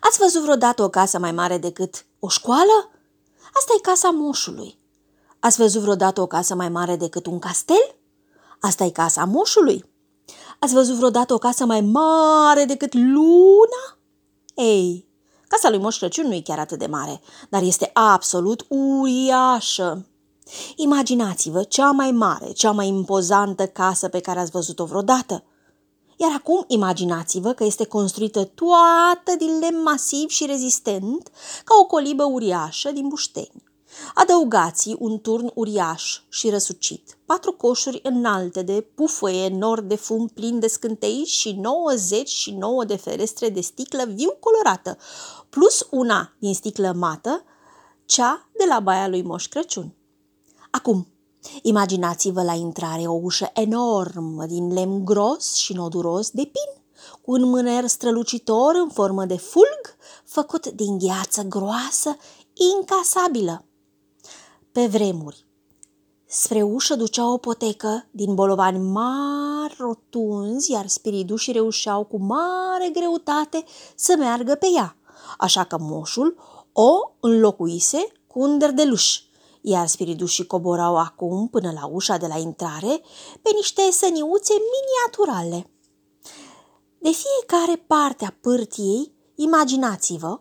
Ați văzut vreodată o casă mai mare decât o școală? Asta e casa moșului. Ați văzut vreodată o casă mai mare decât un castel? Asta e casa moșului. Ați văzut vreodată o casă mai mare decât luna? Ei, casa lui Moș Crăciun nu e chiar atât de mare, dar este absolut uriașă. Imaginați-vă cea mai mare, cea mai impozantă casă pe care ați văzut-o vreodată. Iar acum imaginați-vă că este construită toată din lemn masiv și rezistent, ca o colibă uriașă din bușteni. Adăugați un turn uriaș și răsucit, patru coșuri înalte de pufăie nor de fum plin de scântei și 99 de ferestre de sticlă viu colorată, plus una din sticlă mată, cea de la baia lui Moș Crăciun. Acum, imaginați-vă la intrare o ușă enormă din lemn gros și noduros de pin, cu un mâner strălucitor în formă de fulg, făcut din gheață groasă, incasabilă. Pe vremuri, spre ușă ducea o potecă din bolovani mari rotunzi, iar spiridușii reușeau cu mare greutate să meargă pe ea, așa că moșul o înlocuise cu un derdeluș iar spiridușii coborau acum până la ușa de la intrare pe niște săniuțe miniaturale. De fiecare parte a pârtiei, imaginați-vă,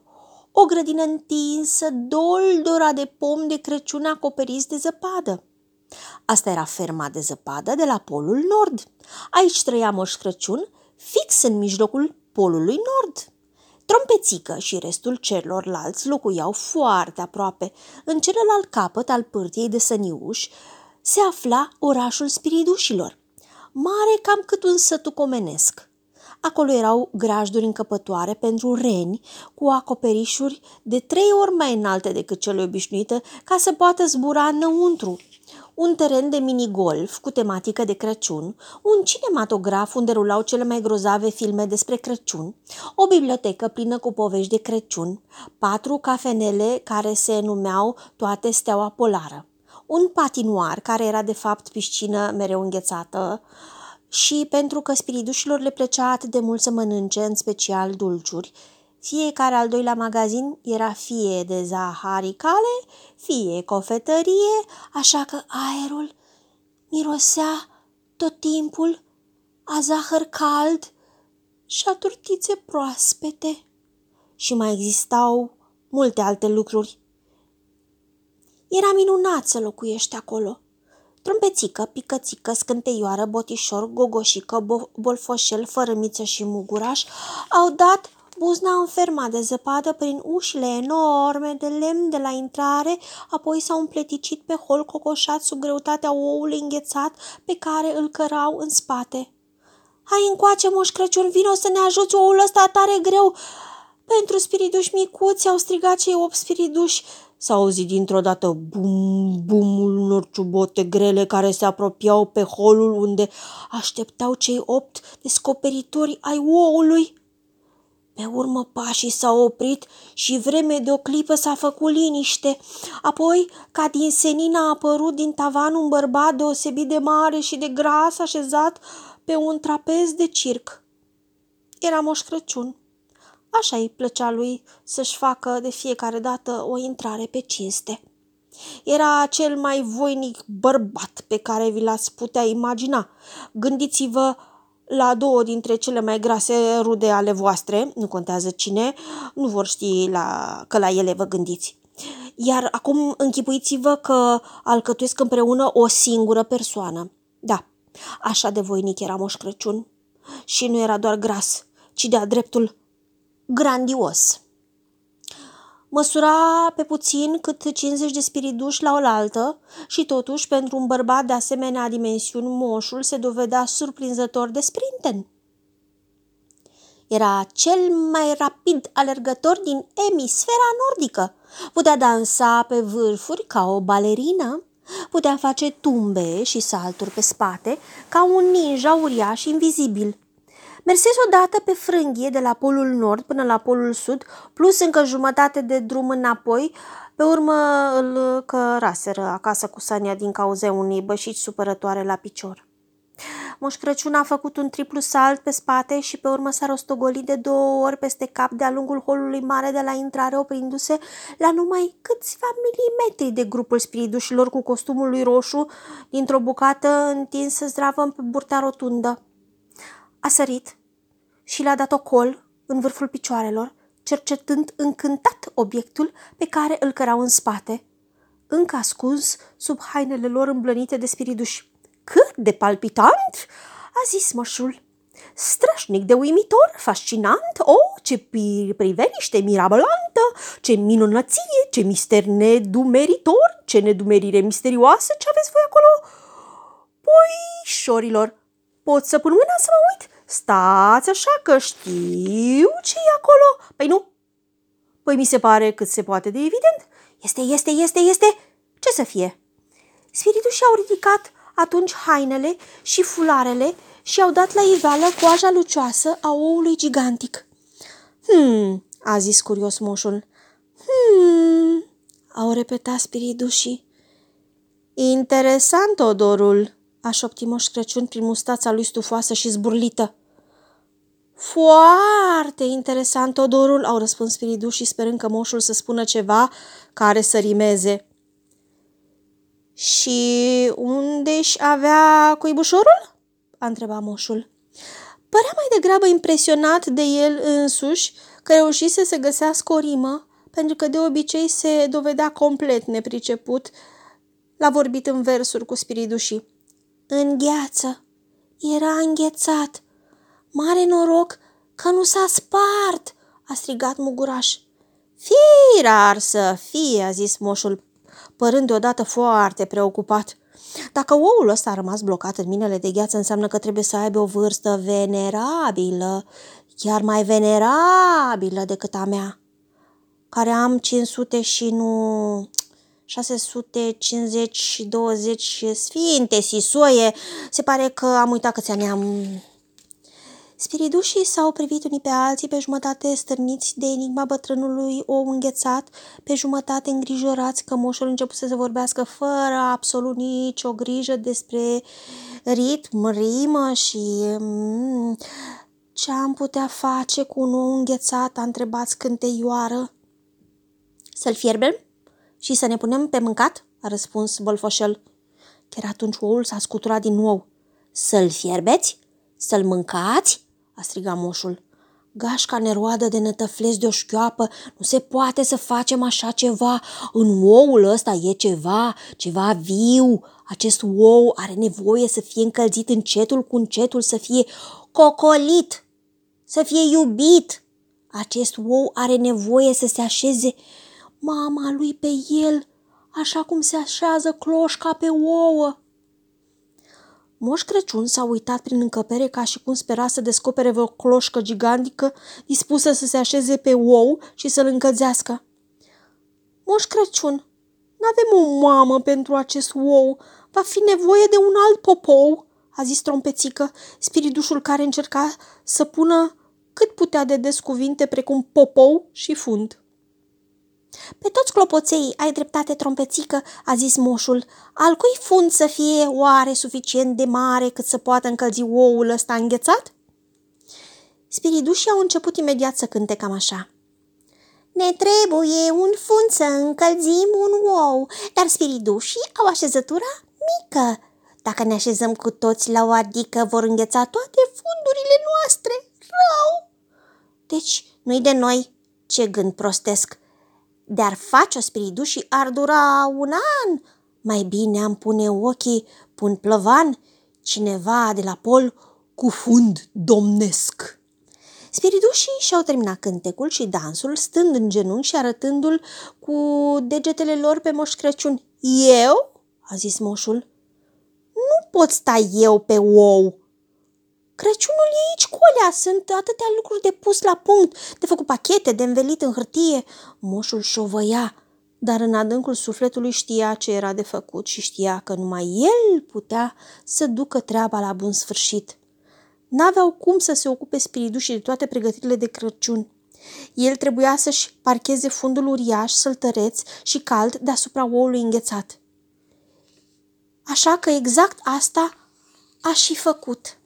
o grădină întinsă, doldora de pom de Crăciun acoperiți de zăpadă. Asta era ferma de zăpadă de la Polul Nord. Aici trăia Moș Crăciun, fix în mijlocul Polului Nord. Trompețică și restul celorlalți locuiau foarte aproape. În celălalt capăt al pârtiei de săniuș se afla orașul spiridușilor, mare cam cât un sătuc omenesc. Acolo erau grajduri încăpătoare pentru reni cu acoperișuri de trei ori mai înalte decât cele obișnuite ca să poată zbura înăuntru un teren de minigolf cu tematică de Crăciun, un cinematograf unde rulau cele mai grozave filme despre Crăciun, o bibliotecă plină cu povești de Crăciun, patru cafenele care se numeau toate Steaua Polară, un patinoar care era de fapt piscină mereu înghețată, și pentru că spiridușilor le plăcea atât de mult să mănânce, în special dulciuri, fiecare al doilea magazin era fie de zaharicale, fie cofetărie, așa că aerul mirosea tot timpul a zahăr cald și a turtițe proaspete. Și mai existau multe alte lucruri. Era minunat să locuiești acolo. Trompețică, picățică, scânteioară, botișor, gogoșică, bolfoșel, fărămiță și muguraș au dat Buzna înferma de zăpadă prin ușile enorme de lemn de la intrare, apoi s-au împleticit pe hol cocoșat sub greutatea oului înghețat pe care îl cărau în spate. Hai încoace, moș Crăciun, vino să ne ajuți, oul ăsta tare greu. Pentru spiriduși micuți au strigat cei opt spiriduși. S-a auzit dintr-o dată bum, bumul unor ciubote grele care se apropiau pe holul unde așteptau cei opt descoperitori ai oului. Pe urmă pașii s-au oprit și vreme de o clipă s-a făcut liniște. Apoi, ca din senin a apărut din tavan un bărbat deosebit de mare și de gras așezat pe un trapez de circ. Era Moș Crăciun. Așa îi plăcea lui să-și facă de fiecare dată o intrare pe cinste. Era cel mai voinic bărbat pe care vi l-ați putea imagina. Gândiți-vă la două dintre cele mai grase rude ale voastre, nu contează cine, nu vor ști la, că la ele vă gândiți. Iar acum închipuiți-vă că alcătuiesc împreună o singură persoană. Da, așa de voinic era Moș Crăciun. Și nu era doar gras, ci de-a dreptul grandios. Măsura pe puțin cât 50 de spiriduși la oaltă și totuși pentru un bărbat de asemenea dimensiuni moșul se dovedea surprinzător de sprinten. Era cel mai rapid alergător din emisfera nordică. Putea dansa pe vârfuri ca o balerină, putea face tumbe și salturi pe spate ca un ninja uriaș invizibil. Mersez odată pe frânghie de la polul nord până la polul sud, plus încă jumătate de drum înapoi, pe urmă îl căraseră acasă cu Sania din cauza unei bășici supărătoare la picior. Moș Crăciun a făcut un triplu salt pe spate și pe urmă s-a rostogolit de două ori peste cap de-a lungul holului mare de la intrare, oprindu-se la numai câțiva milimetri de grupul spiridușilor cu costumul lui roșu dintr-o bucată întinsă zdravă pe burta rotundă. A sărit și le-a dat o col în vârful picioarelor, cercetând încântat obiectul pe care îl cărau în spate, încă ascuns sub hainele lor îmblănite de spiriduși. Cât de palpitant!" a zis mășul. Strășnic de uimitor, fascinant, o, ce priveliște mirabolantă, ce minunăție, ce mister nedumeritor, ce nedumerire misterioasă, ce aveți voi acolo? șorilor, pot să pun mâna să mă uit? Stați așa că știu ce e acolo. Păi nu. Păi mi se pare cât se poate de evident. Este, este, este, este. Ce să fie? Spiritul și-au ridicat atunci hainele și fularele și au dat la iveală coaja lucioasă a oului gigantic. Hmm, a zis curios moșul. Hmm, au repetat spiridușii. Interesant, odorul, aș șopti Moș Crăciun prin mustața lui stufoasă și zburlită. Foarte interesant, odorul, au răspuns spiridușii sperând că moșul să spună ceva care să rimeze. Și unde-și avea cuibușorul? a întrebat moșul. Părea mai degrabă impresionat de el însuși că reușise să găsească o rimă, pentru că de obicei se dovedea complet nepriceput la vorbit în versuri cu spiridușii. În gheață. Era înghețat. Mare noroc că nu s-a spart, a strigat Muguraș. Firar să fie, a zis moșul, părând deodată foarte preocupat. Dacă oul ăsta a rămas blocat în minele de gheață, înseamnă că trebuie să aibă o vârstă venerabilă, chiar mai venerabilă decât a mea, care am 500 și nu 650 și 20 sfinte sisoie. Se pare că am uitat că ți-am Spiridușii s-au privit unii pe alții, pe jumătate stârniți de enigma bătrânului ou înghețat, pe jumătate îngrijorați că moșul începuse să vorbească fără absolut nicio grijă despre ritm, rimă și... Mm, ce am putea face cu un ou înghețat? a întrebat scânteioară. Să-l fierbem și să ne punem pe mâncat? a răspuns Bolfoșel. Chiar atunci oul s-a scuturat din nou. Să-l fierbeți? Să-l mâncați? a strigat moșul. Gașca neroadă de nătăfles de o șchioapă, nu se poate să facem așa ceva. În oul ăsta e ceva, ceva viu. Acest ou are nevoie să fie încălzit încetul cu încetul, să fie cocolit, să fie iubit. Acest ou are nevoie să se așeze mama lui pe el, așa cum se așează cloșca pe ouă. Moș Crăciun s-a uitat prin încăpere ca și cum spera să descopere vreo cloșcă gigantică dispusă să se așeze pe ou și să-l încălzească. Moș Crăciun, n-avem o mamă pentru acest ou, va fi nevoie de un alt popou, a zis trompețică, spiridușul care încerca să pună cât putea de des cuvinte precum popou și fund. Pe toți clopoței ai dreptate, trompețică, a zis moșul. Al cui fund să fie oare suficient de mare cât să poată încălzi oul ăsta înghețat? Spiridușii au început imediat să cânte cam așa. Ne trebuie un fund să încălzim un ou, dar spiridușii au așezătura mică. Dacă ne așezăm cu toți la o adică, vor îngheța toate fundurile noastre. Rău! Deci, nu-i de noi. Ce gând prostesc! De-ar face-o spiridușii ar dura un an. Mai bine am pune ochii pun plăvan, cineva de la pol cu fund domnesc. Spiridușii și-au terminat cântecul și dansul, stând în genunchi și arătându-l cu degetele lor pe Moș Crăciun. Eu? a zis moșul. Nu pot sta eu pe ou, Crăciunul e aici, colea, sunt atâtea lucruri de pus la punct, de făcut pachete, de învelit în hârtie. Moșul șovăia, dar în adâncul sufletului știa ce era de făcut și știa că numai el putea să ducă treaba la bun sfârșit. N-aveau cum să se ocupe spiridușii de toate pregătirile de Crăciun. El trebuia să-și parcheze fundul uriaș, săltăreț și cald deasupra oului înghețat. Așa că exact asta a și făcut.